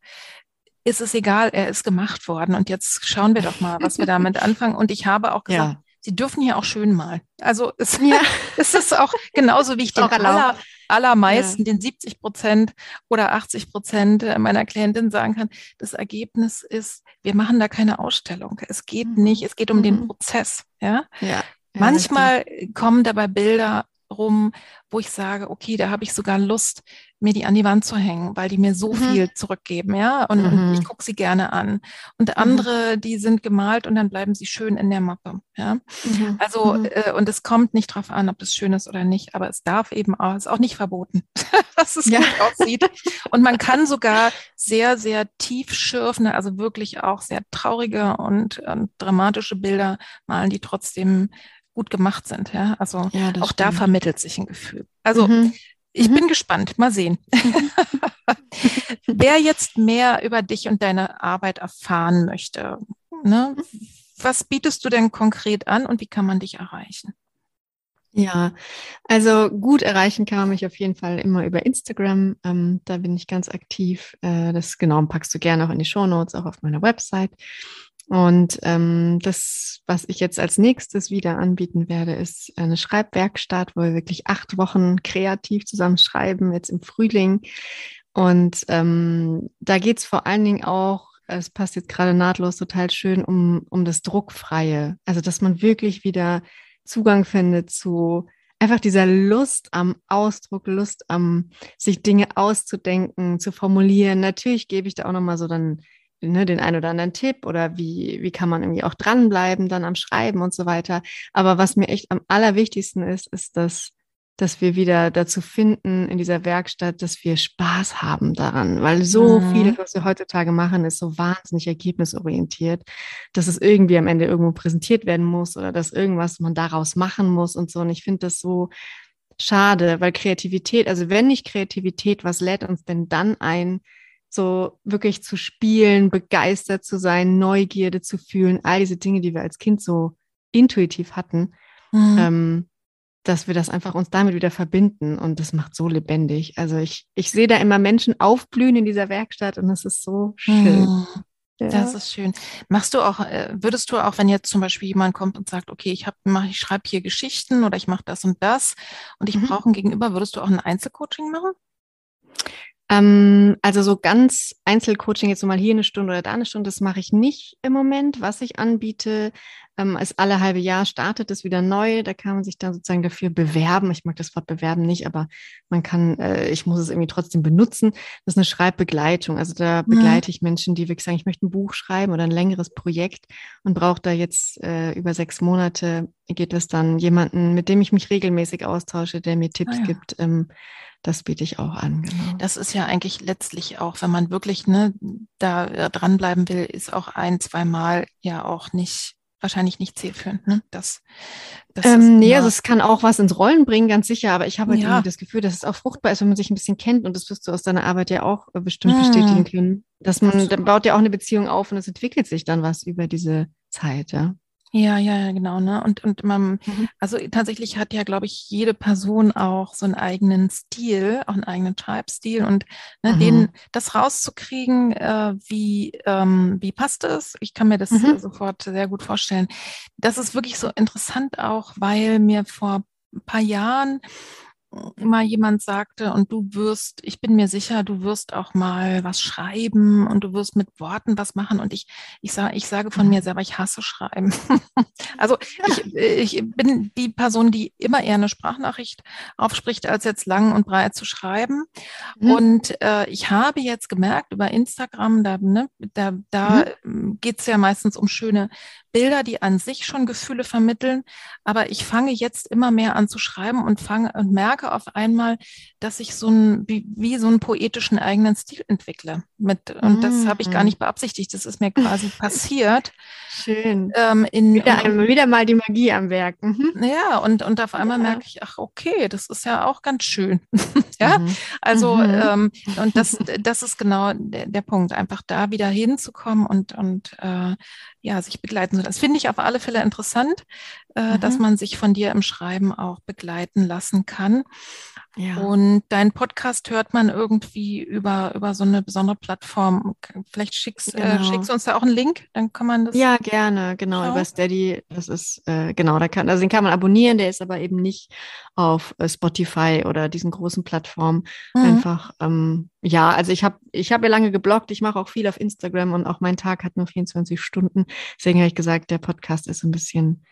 ist es egal, er ist gemacht worden und jetzt schauen wir doch mal, was wir damit anfangen. Und ich habe auch gesagt, ja. Sie dürfen hier auch schön malen. Also es, ja. es ist auch genauso wie ich den aller, allermeisten, ja. den 70 Prozent oder 80 Prozent meiner Klientinnen sagen kann, das Ergebnis ist, wir machen da keine Ausstellung. Es geht mhm. nicht, es geht um mhm. den Prozess. Ja. ja. Manchmal richtig. kommen dabei Bilder rum, wo ich sage, okay, da habe ich sogar Lust, mir die an die Wand zu hängen, weil die mir so mhm. viel zurückgeben, ja. Und, mhm. und ich gucke sie gerne an. Und mhm. andere, die sind gemalt und dann bleiben sie schön in der Mappe, ja. Mhm. Also, mhm. äh, und es kommt nicht drauf an, ob das schön ist oder nicht, aber es darf eben auch, ist auch nicht verboten, dass es ja. gut aussieht. Und man kann sogar sehr, sehr tief schürfende, also wirklich auch sehr traurige und äh, dramatische Bilder malen, die trotzdem gut gemacht sind. Ja, also ja, auch stimmt. da vermittelt sich ein Gefühl. Also mhm. Ich mhm. bin gespannt. Mal sehen. Wer jetzt mehr über dich und deine Arbeit erfahren möchte, ne, was bietest du denn konkret an und wie kann man dich erreichen? Ja, also gut erreichen kann man mich auf jeden Fall immer über Instagram. Ähm, da bin ich ganz aktiv. Äh, das genau packst du gerne auch in die Show Notes, auch auf meiner Website. Und ähm, das, was ich jetzt als nächstes wieder anbieten werde, ist eine Schreibwerkstatt, wo wir wirklich acht Wochen kreativ zusammen schreiben, jetzt im Frühling. Und ähm, da geht's vor allen Dingen auch, es passt jetzt gerade nahtlos total schön, um, um das Druckfreie. Also, dass man wirklich wieder Zugang findet zu einfach dieser Lust am Ausdruck, Lust am sich Dinge auszudenken, zu formulieren. Natürlich gebe ich da auch nochmal so dann ne, den einen oder anderen Tipp oder wie, wie kann man irgendwie auch dranbleiben dann am Schreiben und so weiter. Aber was mir echt am allerwichtigsten ist, ist, dass, dass wir wieder dazu finden in dieser Werkstatt, dass wir Spaß haben daran, weil so mhm. vieles, was wir heutzutage machen, ist so wahnsinnig ergebnisorientiert, dass es irgendwie am Ende irgendwo präsentiert werden muss oder dass irgendwas man daraus machen muss und so. Und ich finde das so schade, weil Kreativität, also wenn nicht Kreativität, was lädt uns denn dann ein, so wirklich zu spielen, begeistert zu sein, Neugierde zu fühlen, all diese Dinge, die wir als Kind so intuitiv hatten, mhm. ähm, dass wir das einfach uns damit wieder verbinden und das macht so lebendig. Also ich, ich sehe da immer Menschen aufblühen in dieser Werkstatt und das ist so schön. Mhm. Ja. Das ist schön. Machst du auch, äh, würdest du auch, wenn jetzt zum Beispiel jemand kommt und sagt, okay, ich habe, ich schreibe hier Geschichten oder ich mache das und das und ich mhm. brauche ein Gegenüber, würdest du auch ein Einzelcoaching machen? Ähm, also so ganz Einzelcoaching, jetzt so mal hier eine Stunde oder da eine Stunde, das mache ich nicht im Moment. Was ich anbiete, ähm, ist alle halbe Jahr startet es wieder neu. Da kann man sich dann sozusagen dafür bewerben. Ich mag das Wort bewerben nicht, aber man kann, äh, ich muss es irgendwie trotzdem benutzen. Das ist eine Schreibbegleitung. Also da mhm. begleite ich Menschen, die wirklich sagen, ich möchte ein Buch schreiben oder ein längeres Projekt und brauche da jetzt äh, über sechs Monate geht es dann jemanden, mit dem ich mich regelmäßig austausche, der mir Tipps ah, ja. gibt. Ähm, das biete ich auch an. Genau. Das ist ja eigentlich letztlich auch, wenn man wirklich ne, da äh, dranbleiben will, ist auch ein, zweimal ja auch nicht wahrscheinlich nicht zielführend. Ne? Das, das ähm, nee, also es kann auch was ins Rollen bringen, ganz sicher, aber ich habe halt ja. das Gefühl, dass es auch fruchtbar ist, wenn man sich ein bisschen kennt und das wirst du aus deiner Arbeit ja auch äh, bestimmt mhm. bestätigen können. Dass man, dann baut ja auch eine Beziehung auf und es entwickelt sich dann was über diese Zeit, ja. Ja, ja, genau, ne? Und, und man, mhm. also tatsächlich hat ja, glaube ich, jede Person auch so einen eigenen Stil, auch einen eigenen Schreibstil und ne, mhm. den, das rauszukriegen, äh, wie, ähm, wie passt es? Ich kann mir das mhm. sofort sehr gut vorstellen. Das ist wirklich so interessant auch, weil mir vor ein paar Jahren mal jemand sagte, und du wirst, ich bin mir sicher, du wirst auch mal was schreiben und du wirst mit Worten was machen. Und ich, ich sage, ich sage von mir selber, ich hasse Schreiben. also ich, ich bin die Person, die immer eher eine Sprachnachricht aufspricht, als jetzt lang und breit zu schreiben. Mhm. Und äh, ich habe jetzt gemerkt über Instagram, da, ne, da, da mhm. geht es ja meistens um schöne Bilder, die an sich schon Gefühle vermitteln. Aber ich fange jetzt immer mehr an zu schreiben und fange und merke auf einmal, dass ich so ein, wie, wie so einen poetischen eigenen Stil entwickle. Mit, und mm. das habe ich gar mhm. nicht beabsichtigt. Das ist mir quasi passiert. Schön. Ähm, in, wieder, einmal, wieder mal die Magie am Werk. Mhm. Ja, und, und auf einmal ja. merke ich, ach, okay, das ist ja auch ganz schön. ja, mhm. also, mhm. ähm, und das, das ist genau der, der Punkt, einfach da wieder hinzukommen und, und äh, ja, sich begleiten zu lassen. Das finde ich auf alle Fälle interessant, äh, dass mhm. man sich von dir im Schreiben auch begleiten lassen kann. Ja. Und dein Podcast hört man irgendwie über, über so eine besondere Plattform. Vielleicht schickst, äh, genau. äh, schickst du uns da auch einen Link, dann kann man das. Ja, gerne, genau, schauen. über Steady. Das ist, äh, genau, da kann, also den kann man abonnieren, der ist aber eben nicht auf äh, Spotify oder diesen großen Plattformen. Mhm. Einfach, ähm, ja, also ich habe ich hab ja lange gebloggt, ich mache auch viel auf Instagram und auch mein Tag hat nur 24 Stunden. Deswegen habe ich gesagt, der Podcast ist ein bisschen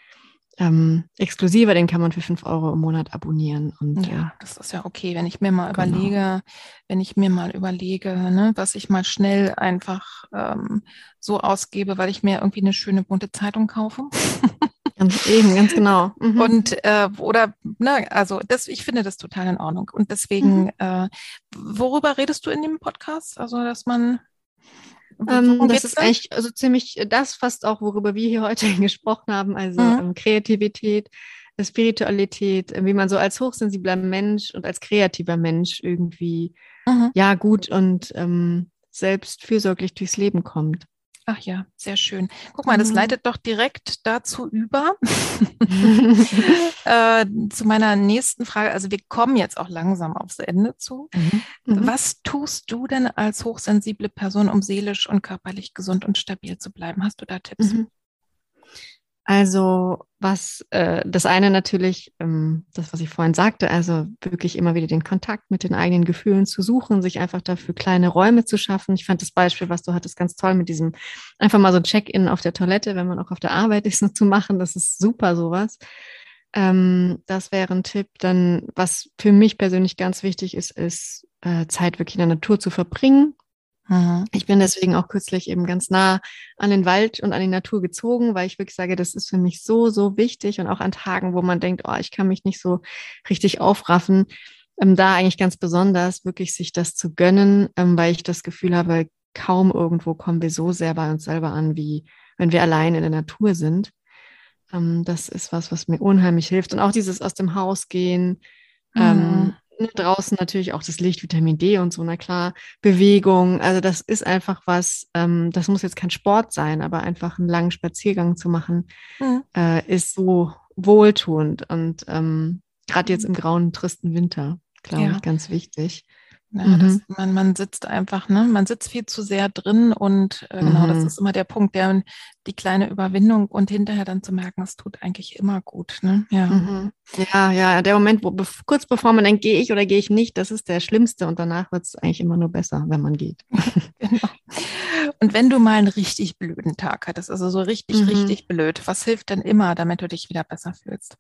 ähm, exklusiver, den kann man für fünf Euro im Monat abonnieren. Und, ja, äh, das ist ja okay, wenn ich mir mal genau. überlege, wenn ich mir mal überlege, ne, was ich mal schnell einfach ähm, so ausgebe, weil ich mir irgendwie eine schöne bunte Zeitung kaufe. Ganz eben, ganz genau. Mhm. Und äh, oder, ne, also das, ich finde das total in Ordnung. Und deswegen, mhm. äh, worüber redest du in dem Podcast? Also, dass man ähm, das ist eigentlich also ziemlich das fast auch, worüber wir hier heute gesprochen haben, also mhm. ähm, Kreativität, Spiritualität, äh, wie man so als hochsensibler Mensch und als kreativer Mensch irgendwie mhm. ja gut und ähm, selbst fürsorglich durchs Leben kommt. Ach ja, sehr schön. Guck mal, das mhm. leitet doch direkt dazu über, äh, zu meiner nächsten Frage. Also wir kommen jetzt auch langsam aufs Ende zu. Mhm. Mhm. Was tust du denn als hochsensible Person, um seelisch und körperlich gesund und stabil zu bleiben? Hast du da Tipps? Also was äh, das eine natürlich, ähm, das, was ich vorhin sagte, also wirklich immer wieder den Kontakt mit den eigenen Gefühlen zu suchen, sich einfach dafür kleine Räume zu schaffen. Ich fand das Beispiel, was du hattest, ganz toll mit diesem einfach mal so Check-in auf der Toilette, wenn man auch auf der Arbeit ist, zu machen. Das ist super sowas. Ähm, das wäre ein Tipp. Dann, was für mich persönlich ganz wichtig ist, ist äh, Zeit wirklich in der Natur zu verbringen. Mhm. Ich bin deswegen auch kürzlich eben ganz nah an den Wald und an die Natur gezogen, weil ich wirklich sage, das ist für mich so, so wichtig und auch an Tagen, wo man denkt, oh, ich kann mich nicht so richtig aufraffen, ähm, da eigentlich ganz besonders wirklich sich das zu gönnen, ähm, weil ich das Gefühl habe, kaum irgendwo kommen wir so sehr bei uns selber an, wie wenn wir allein in der Natur sind. Ähm, das ist was, was mir unheimlich hilft. Und auch dieses aus dem Haus gehen, mhm. Ne, draußen natürlich auch das Licht, Vitamin D und so, na klar, Bewegung. Also das ist einfach was, ähm, das muss jetzt kein Sport sein, aber einfach einen langen Spaziergang zu machen, mhm. äh, ist so wohltuend und ähm, gerade jetzt im grauen, tristen Winter, glaube ja. ich, ganz wichtig. Ja, mhm. das, man, man sitzt einfach, ne? Man sitzt viel zu sehr drin und äh, genau, das mhm. ist immer der Punkt, der die kleine Überwindung und hinterher dann zu merken, es tut eigentlich immer gut. Ne? Ja. Mhm. ja, ja, der Moment, wo kurz bevor man denkt, gehe ich oder gehe ich nicht, das ist der Schlimmste und danach wird es eigentlich immer nur besser, wenn man geht. genau. Und wenn du mal einen richtig blöden Tag hattest, also so richtig, mhm. richtig blöd, was hilft denn immer, damit du dich wieder besser fühlst?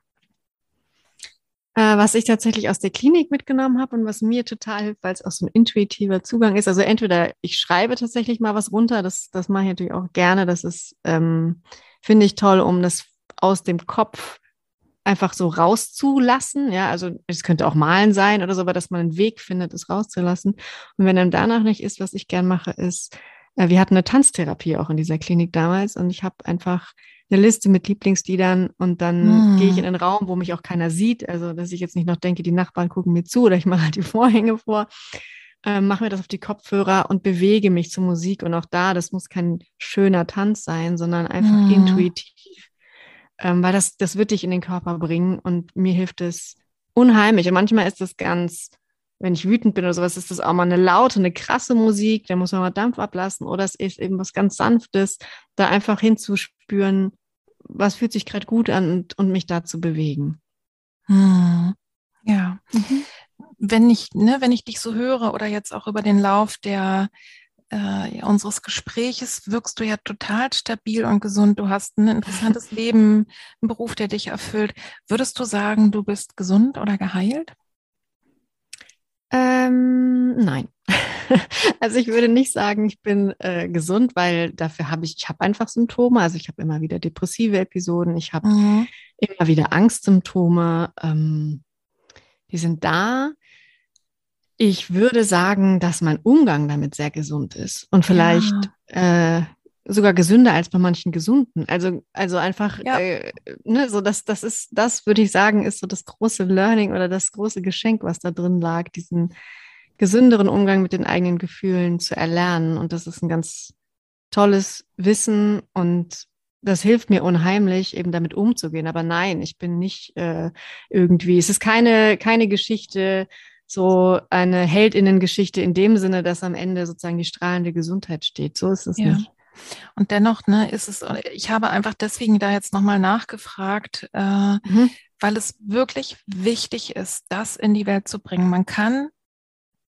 Äh, was ich tatsächlich aus der Klinik mitgenommen habe und was mir total hilft, weil es auch so ein intuitiver Zugang ist. Also entweder ich schreibe tatsächlich mal was runter, das, das mache ich natürlich auch gerne. Das ist, ähm, finde ich toll, um das aus dem Kopf einfach so rauszulassen. Ja, also es könnte auch malen sein oder so, aber dass man einen Weg findet, es rauszulassen. Und wenn dann danach nicht ist, was ich gern mache, ist, äh, wir hatten eine Tanztherapie auch in dieser Klinik damals und ich habe einfach eine Liste mit Lieblingsliedern und dann mm. gehe ich in einen Raum, wo mich auch keiner sieht. Also, dass ich jetzt nicht noch denke, die Nachbarn gucken mir zu oder ich mache halt die Vorhänge vor. Äh, mache mir das auf die Kopfhörer und bewege mich zur Musik. Und auch da, das muss kein schöner Tanz sein, sondern einfach mm. intuitiv. Ähm, weil das, das wird dich in den Körper bringen und mir hilft es unheimlich. Und manchmal ist das ganz, wenn ich wütend bin oder sowas, ist das auch mal eine laute, eine krasse Musik, da muss man mal Dampf ablassen oder es ist eben was ganz Sanftes, da einfach hinzuspüren, was fühlt sich gerade gut an und, und mich da zu bewegen. Hm. Ja. Mhm. wenn ich, ne, wenn ich dich so höre oder jetzt auch über den Lauf der äh, unseres Gespräches wirkst du ja total stabil und gesund. Du hast ein interessantes Leben, einen Beruf, der dich erfüllt. Würdest du sagen, du bist gesund oder geheilt? Ähm, nein. also ich würde nicht sagen, ich bin äh, gesund, weil dafür habe ich, ich habe einfach Symptome. Also ich habe immer wieder depressive Episoden, ich habe mhm. immer wieder Angstsymptome. Ähm, die sind da. Ich würde sagen, dass mein Umgang damit sehr gesund ist und vielleicht ja. äh, sogar gesünder als bei manchen Gesunden. Also, also einfach, ja. äh, ne, so das, das ist, das würde ich sagen, ist so das große Learning oder das große Geschenk, was da drin lag, diesen gesünderen Umgang mit den eigenen Gefühlen zu erlernen. Und das ist ein ganz tolles Wissen und das hilft mir unheimlich, eben damit umzugehen. Aber nein, ich bin nicht äh, irgendwie, es ist keine, keine Geschichte, so eine Heldinnengeschichte in dem Sinne, dass am Ende sozusagen die strahlende Gesundheit steht. So ist es ja. nicht. Und dennoch, ne, ist es, ich habe einfach deswegen da jetzt nochmal nachgefragt, äh, mhm. weil es wirklich wichtig ist, das in die Welt zu bringen. Man kann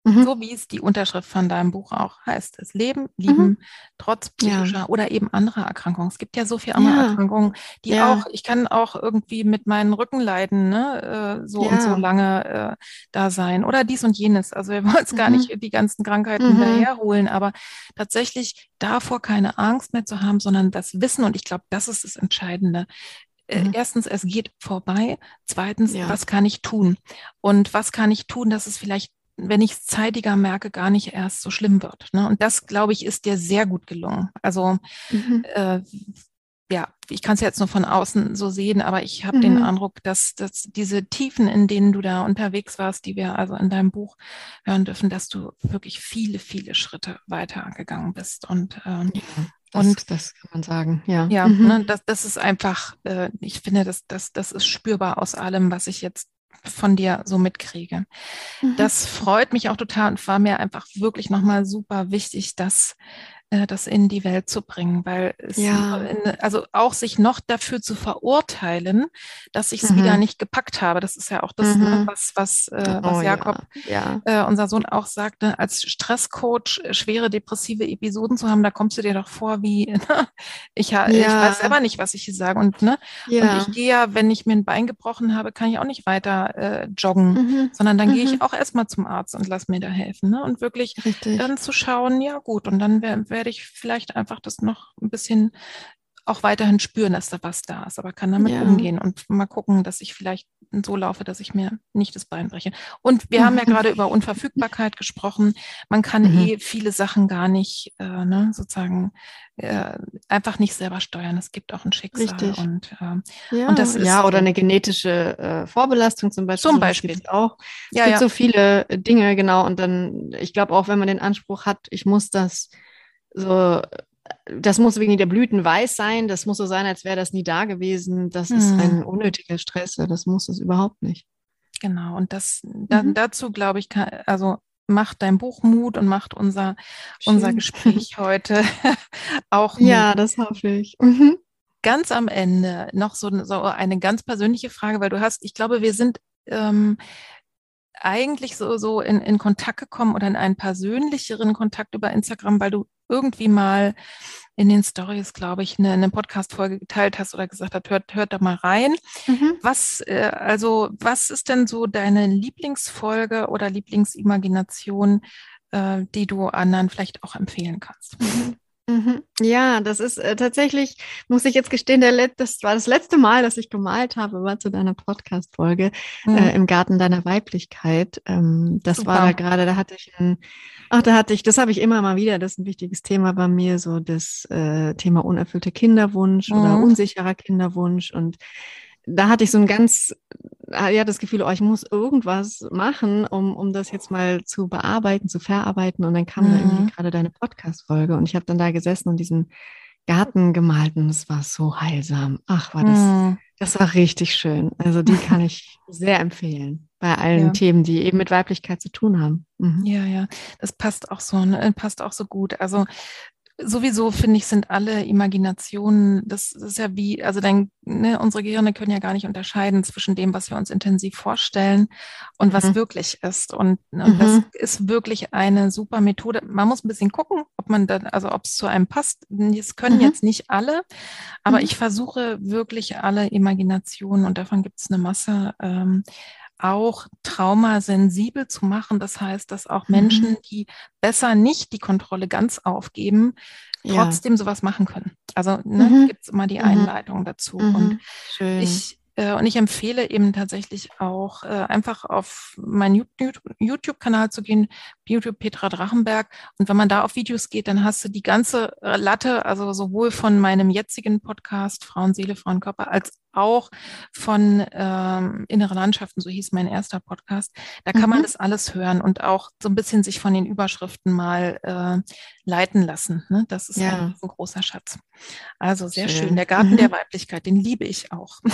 Mhm. So wie es die Unterschrift von deinem Buch auch heißt. Es Leben, Lieben, mhm. trotz psychischer ja. oder eben anderer Erkrankungen. Es gibt ja so viele andere ja. Erkrankungen, die ja. auch, ich kann auch irgendwie mit meinen Rückenleiden ne, äh, so und so lange äh, da sein oder dies und jenes. Also wir wollen es mhm. gar nicht die ganzen Krankheiten mhm. daherholen, aber tatsächlich davor keine Angst mehr zu haben, sondern das Wissen und ich glaube, das ist das Entscheidende. Äh, mhm. Erstens, es geht vorbei. Zweitens, ja. was kann ich tun? Und was kann ich tun, dass es vielleicht wenn ich es zeitiger merke, gar nicht erst so schlimm wird. Ne? Und das, glaube ich, ist dir sehr gut gelungen. Also mhm. äh, ja, ich kann es jetzt nur von außen so sehen, aber ich habe mhm. den Eindruck, dass, dass diese Tiefen, in denen du da unterwegs warst, die wir also in deinem Buch hören dürfen, dass du wirklich viele, viele Schritte weitergegangen bist. Und, ähm, ja, das, und das kann man sagen, ja. Ja, mhm. ne, das, das ist einfach, äh, ich finde, das, das, das ist spürbar aus allem, was ich jetzt von dir so mitkriege. Mhm. Das freut mich auch total und war mir einfach wirklich nochmal super wichtig, dass äh, das in die Welt zu bringen, weil es, ja. also auch sich noch dafür zu verurteilen, dass ich es mhm. wieder nicht gepackt habe. Das ist ja auch das, ne, mhm. ne, was, was, äh, was oh, Jakob, ja. Ja. Äh, unser Sohn, auch sagte, als Stresscoach äh, schwere depressive Episoden zu haben, da kommst du dir doch vor wie, ne? ich, ich weiß selber nicht, was ich hier sage. Und, ne? und ich gehe ja, wenn ich mir ein Bein gebrochen habe, kann ich auch nicht weiter äh, joggen, mhm. sondern dann gehe ich mhm. auch erstmal zum Arzt und lass mir da helfen. Ne? Und wirklich Richtig. dann zu schauen, ja gut, und dann wäre werde ich vielleicht einfach das noch ein bisschen auch weiterhin spüren, dass da was da ist, aber kann damit ja. umgehen und mal gucken, dass ich vielleicht so laufe, dass ich mir nicht das Bein breche. Und wir mhm. haben ja gerade über Unverfügbarkeit gesprochen. Man kann mhm. eh viele Sachen gar nicht äh, ne, sozusagen äh, einfach nicht selber steuern. Es gibt auch ein Schicksal. Richtig. Und, äh, ja. und das ist, ja, oder eine genetische äh, Vorbelastung zum Beispiel. Zum Beispiel. Auch. Es ja, gibt ja. so viele Dinge, genau. Und dann, ich glaube auch, wenn man den Anspruch hat, ich muss das so, das muss wegen der Blüten weiß sein, das muss so sein, als wäre das nie da gewesen. Das hm. ist ein unnötiger Stress, das muss es überhaupt nicht. Genau, und das mhm. dazu glaube ich, kann, also macht dein Buch Mut und macht unser, unser Gespräch heute auch Mut. Ja, das hoffe ich. Mhm. Ganz am Ende noch so, so, eine ganz persönliche Frage, weil du hast, ich glaube, wir sind ähm, eigentlich so, so in, in Kontakt gekommen oder in einen persönlicheren Kontakt über Instagram, weil du irgendwie mal in den Stories, glaube ich, eine, eine Podcast-Folge geteilt hast oder gesagt hast, hört, hört da mal rein. Mhm. Was, äh, also, was ist denn so deine Lieblingsfolge oder Lieblingsimagination, äh, die du anderen vielleicht auch empfehlen kannst? Mhm. Mhm. Ja, das ist äh, tatsächlich, muss ich jetzt gestehen, der das war das letzte Mal, dass ich gemalt habe, war zu deiner Podcast-Folge mhm. äh, im Garten deiner Weiblichkeit. Ähm, das Super. war da gerade, da hatte ich ein, ach, da hatte ich, das habe ich immer mal wieder, das ist ein wichtiges Thema bei mir, so das äh, Thema unerfüllter Kinderwunsch mhm. oder unsicherer Kinderwunsch und da hatte ich so ein ganz, ja, das Gefühl, oh, ich muss irgendwas machen, um, um das jetzt mal zu bearbeiten, zu verarbeiten. Und dann kam mhm. da irgendwie mhm. gerade deine Podcast-Folge und ich habe dann da gesessen und diesen Garten gemalt und es war so heilsam. Ach, war das, mhm. das war richtig schön. Also die kann ich sehr empfehlen bei allen ja. Themen, die eben mit Weiblichkeit zu tun haben. Mhm. Ja, ja, das passt auch so, ne? passt auch so gut. Also sowieso finde ich, sind alle Imaginationen, das ist ja wie, also dein, ne, unsere Gehirne können ja gar nicht unterscheiden zwischen dem, was wir uns intensiv vorstellen und was mhm. wirklich ist. Und, und mhm. das ist wirklich eine super Methode. Man muss ein bisschen gucken, ob man dann, also ob es zu einem passt. Das können mhm. jetzt nicht alle, aber mhm. ich versuche wirklich alle Imaginationen und davon gibt es eine Masse. Ähm, auch traumasensibel zu machen. Das heißt, dass auch Menschen, mhm. die besser nicht die Kontrolle ganz aufgeben, trotzdem ja. sowas machen können. Also ne, mhm. gibt es immer die mhm. Einleitung dazu. Mhm. Und Schön. ich äh, und ich empfehle eben tatsächlich auch äh, einfach auf meinen YouTube-Kanal zu gehen, YouTube Petra Drachenberg. Und wenn man da auf Videos geht, dann hast du die ganze Latte, also sowohl von meinem jetzigen Podcast Frauen, Seele, Frauen, Körper, als auch von ähm, Innere Landschaften, so hieß mein erster Podcast. Da kann mhm. man das alles hören und auch so ein bisschen sich von den Überschriften mal äh, leiten lassen. Ne? Das ist ja. ein, großer Schatz. Also sehr schön. schön. Der Garten mhm. der Weiblichkeit, den liebe ich auch.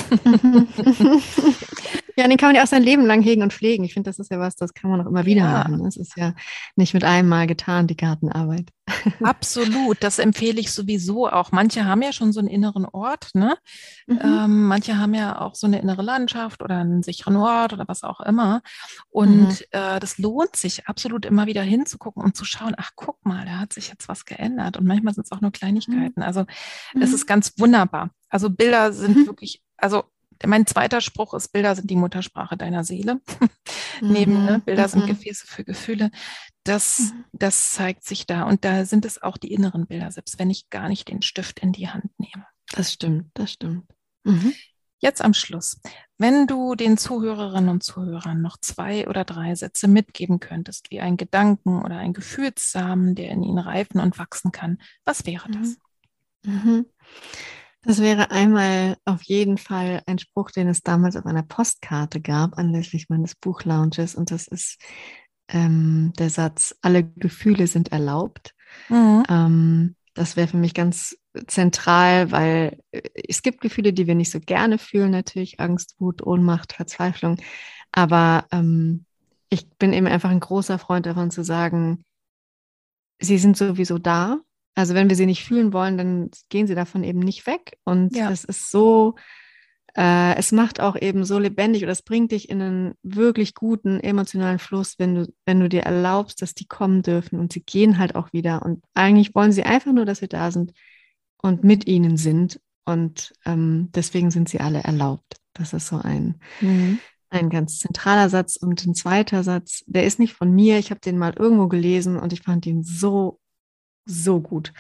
ja, den kann man ja auch sein Leben lang hegen und pflegen. Ich finde, das ist ja was, das kann man auch immer wieder ja. machen. Das ist ja nicht mit einem Mal getan, die Gartenarbeit. Absolut, das empfehle ich sowieso auch. Manche haben ja schon so einen inneren Ort, ne? Mhm. Ähm, manche haben ja auch so eine innere Landschaft oder einen sicheren Ort oder was auch immer. Und mhm. äh, das lohnt sich absolut immer wieder hinzugucken und zu schauen, ach guck mal, da hat sich jetzt was geändert. Und manchmal sind es auch nur Kleinigkeiten. Mhm. Also es mhm. ist ganz wunderbar. Also Bilder sind mhm. wirklich, also mein zweiter Spruch ist, Bilder sind die Muttersprache deiner Seele. Neben ne, Bilder sind Gefäße für Gefühle. Das, das zeigt sich da. Und da sind es auch die inneren Bilder, selbst wenn ich gar nicht den Stift in die Hand nehme. Das stimmt, das stimmt. Mhm. Jetzt am Schluss, wenn du den Zuhörerinnen und Zuhörern noch zwei oder drei Sätze mitgeben könntest, wie ein Gedanken oder ein Gefühlssamen, der in ihnen reifen und wachsen kann, was wäre das? Mhm. mhm. Das wäre einmal auf jeden Fall ein Spruch, den es damals auf einer Postkarte gab, anlässlich meines Buchlaunches. Und das ist ähm, der Satz, alle Gefühle sind erlaubt. Mhm. Ähm, das wäre für mich ganz zentral, weil äh, es gibt Gefühle, die wir nicht so gerne fühlen, natürlich Angst, Wut, Ohnmacht, Verzweiflung. Aber ähm, ich bin eben einfach ein großer Freund davon zu sagen, sie sind sowieso da. Also wenn wir sie nicht fühlen wollen, dann gehen sie davon eben nicht weg. Und ja. das ist so äh, es macht auch eben so lebendig oder es bringt dich in einen wirklich guten emotionalen Fluss, wenn du, wenn du dir erlaubst, dass die kommen dürfen und sie gehen halt auch wieder. Und eigentlich wollen sie einfach nur, dass wir da sind und mit ihnen sind. Und ähm, deswegen sind sie alle erlaubt. Das ist so ein, mhm. ein ganz zentraler Satz. Und ein zweiter Satz, der ist nicht von mir. Ich habe den mal irgendwo gelesen und ich fand ihn so, so gut.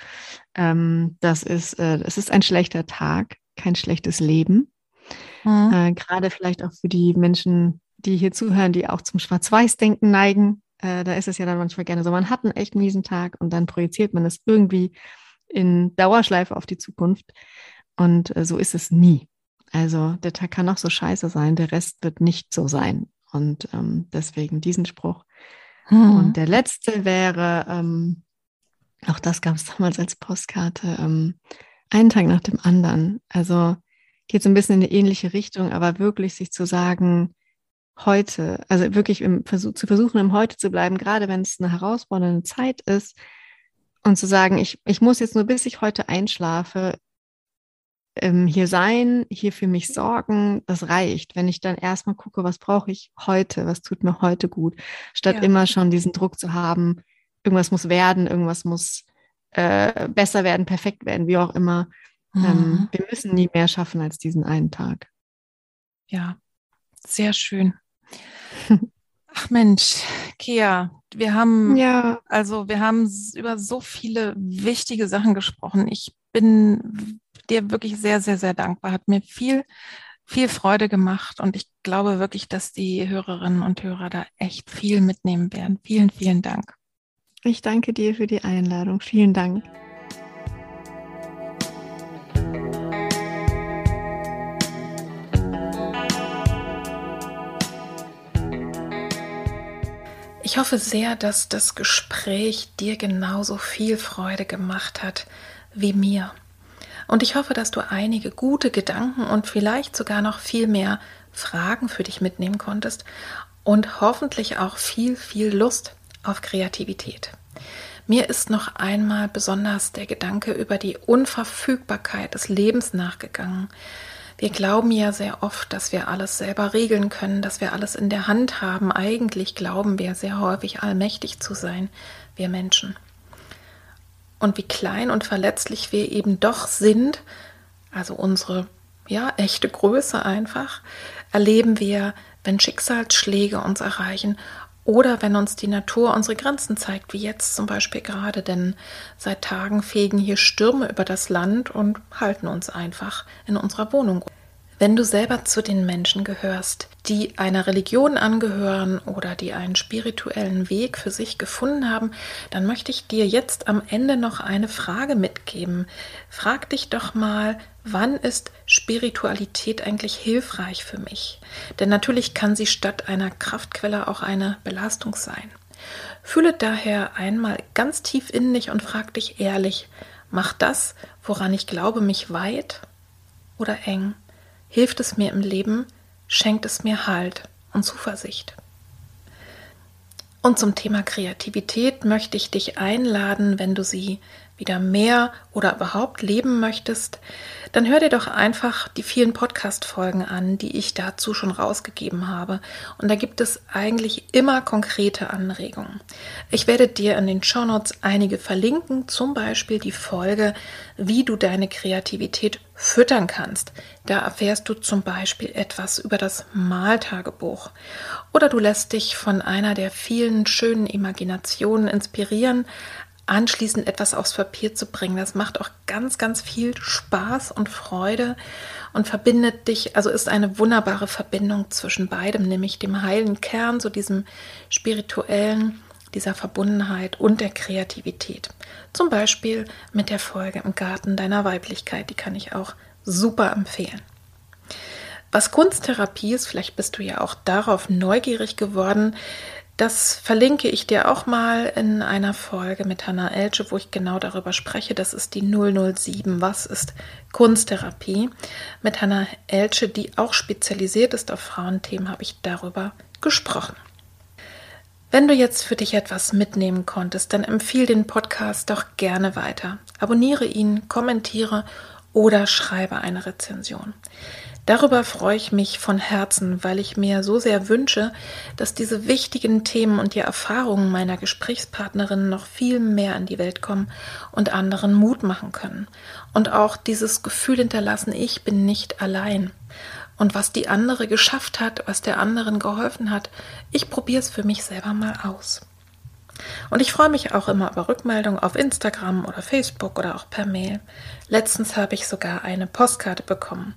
Ähm, das ist, äh, es ist ein schlechter Tag, kein schlechtes Leben. Mhm. Äh, Gerade vielleicht auch für die Menschen, die hier zuhören, die auch zum Schwarz-Weiß-Denken neigen. Äh, da ist es ja dann manchmal gerne so, man hat einen echt miesen Tag und dann projiziert man es irgendwie in Dauerschleife auf die Zukunft. Und äh, so ist es nie. Also der Tag kann auch so scheiße sein, der Rest wird nicht so sein. Und ähm, deswegen diesen Spruch. Mhm. Und der letzte wäre, ähm, auch das gab es damals als Postkarte, ähm, einen Tag nach dem anderen. Also geht so ein bisschen in eine ähnliche Richtung, aber wirklich sich zu sagen, heute, also wirklich im Versuch, zu versuchen, im Heute zu bleiben, gerade wenn es eine herausfordernde Zeit ist und zu sagen, ich, ich muss jetzt nur bis ich heute einschlafe, ähm, hier sein, hier für mich sorgen, das reicht. Wenn ich dann erstmal gucke, was brauche ich heute, was tut mir heute gut, statt ja. immer schon diesen Druck zu haben, irgendwas muss werden, irgendwas muss äh, besser werden, perfekt werden, wie auch immer. Ähm, mhm. wir müssen nie mehr schaffen als diesen einen Tag. Ja, sehr schön. Ach Mensch, Kea, wir haben ja. also wir haben über so viele wichtige Sachen gesprochen. Ich bin dir wirklich sehr, sehr, sehr dankbar. Hat mir viel, viel Freude gemacht und ich glaube wirklich, dass die Hörerinnen und Hörer da echt viel mitnehmen werden. Vielen, vielen Dank. Ich danke dir für die Einladung. Vielen Dank. Ich hoffe sehr, dass das Gespräch dir genauso viel Freude gemacht hat wie mir. Und ich hoffe, dass du einige gute Gedanken und vielleicht sogar noch viel mehr Fragen für dich mitnehmen konntest und hoffentlich auch viel, viel Lust auf Kreativität. Mir ist noch einmal besonders der Gedanke über die Unverfügbarkeit des Lebens nachgegangen. Wir glauben ja sehr oft, dass wir alles selber regeln können, dass wir alles in der Hand haben. Eigentlich glauben wir sehr häufig allmächtig zu sein, wir Menschen. Und wie klein und verletzlich wir eben doch sind, also unsere ja, echte Größe einfach, erleben wir, wenn Schicksalsschläge uns erreichen oder wenn uns die Natur unsere Grenzen zeigt, wie jetzt zum Beispiel gerade, denn seit Tagen fegen hier Stürme über das Land und halten uns einfach in unserer Wohnung. Wenn du selber zu den Menschen gehörst, die einer Religion angehören oder die einen spirituellen Weg für sich gefunden haben, dann möchte ich dir jetzt am Ende noch eine Frage mitgeben. Frag dich doch mal, wann ist Spiritualität eigentlich hilfreich für mich? Denn natürlich kann sie statt einer Kraftquelle auch eine Belastung sein. Fühle daher einmal ganz tief in dich und frag dich ehrlich, macht das, woran ich glaube, mich weit oder eng? Hilft es mir im Leben, schenkt es mir Halt und Zuversicht. Und zum Thema Kreativität möchte ich dich einladen, wenn du sie wieder mehr oder überhaupt leben möchtest, dann hör dir doch einfach die vielen Podcast-Folgen an, die ich dazu schon rausgegeben habe. Und da gibt es eigentlich immer konkrete Anregungen. Ich werde dir in den Show Notes einige verlinken, zum Beispiel die Folge, wie du deine Kreativität füttern kannst. Da erfährst du zum Beispiel etwas über das Maltagebuch. Oder du lässt dich von einer der vielen schönen Imaginationen inspirieren, anschließend etwas aufs Papier zu bringen. Das macht auch ganz, ganz viel Spaß und Freude und verbindet dich, also ist eine wunderbare Verbindung zwischen beidem, nämlich dem heilen Kern, so diesem spirituellen, dieser Verbundenheit und der Kreativität. Zum Beispiel mit der Folge im Garten deiner Weiblichkeit, die kann ich auch super empfehlen. Was Kunsttherapie ist, vielleicht bist du ja auch darauf neugierig geworden, das verlinke ich dir auch mal in einer Folge mit Hannah Elche, wo ich genau darüber spreche. Das ist die 007. Was ist Kunsttherapie? Mit Hannah Elche, die auch spezialisiert ist auf Frauenthemen, habe ich darüber gesprochen. Wenn du jetzt für dich etwas mitnehmen konntest, dann empfiehl den Podcast doch gerne weiter. Abonniere ihn, kommentiere oder schreibe eine Rezension. Darüber freue ich mich von Herzen, weil ich mir so sehr wünsche, dass diese wichtigen Themen und die Erfahrungen meiner Gesprächspartnerinnen noch viel mehr in die Welt kommen und anderen Mut machen können. Und auch dieses Gefühl hinterlassen, ich bin nicht allein. Und was die andere geschafft hat, was der anderen geholfen hat, ich probiere es für mich selber mal aus. Und ich freue mich auch immer über Rückmeldungen auf Instagram oder Facebook oder auch per Mail. Letztens habe ich sogar eine Postkarte bekommen.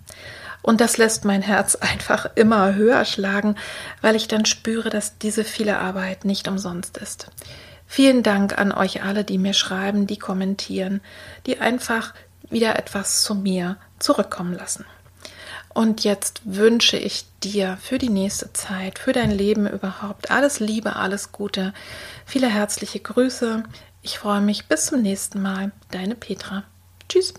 Und das lässt mein Herz einfach immer höher schlagen, weil ich dann spüre, dass diese viele Arbeit nicht umsonst ist. Vielen Dank an euch alle, die mir schreiben, die kommentieren, die einfach wieder etwas zu mir zurückkommen lassen. Und jetzt wünsche ich dir für die nächste Zeit, für dein Leben überhaupt alles Liebe, alles Gute, viele herzliche Grüße. Ich freue mich bis zum nächsten Mal. Deine Petra. Tschüss.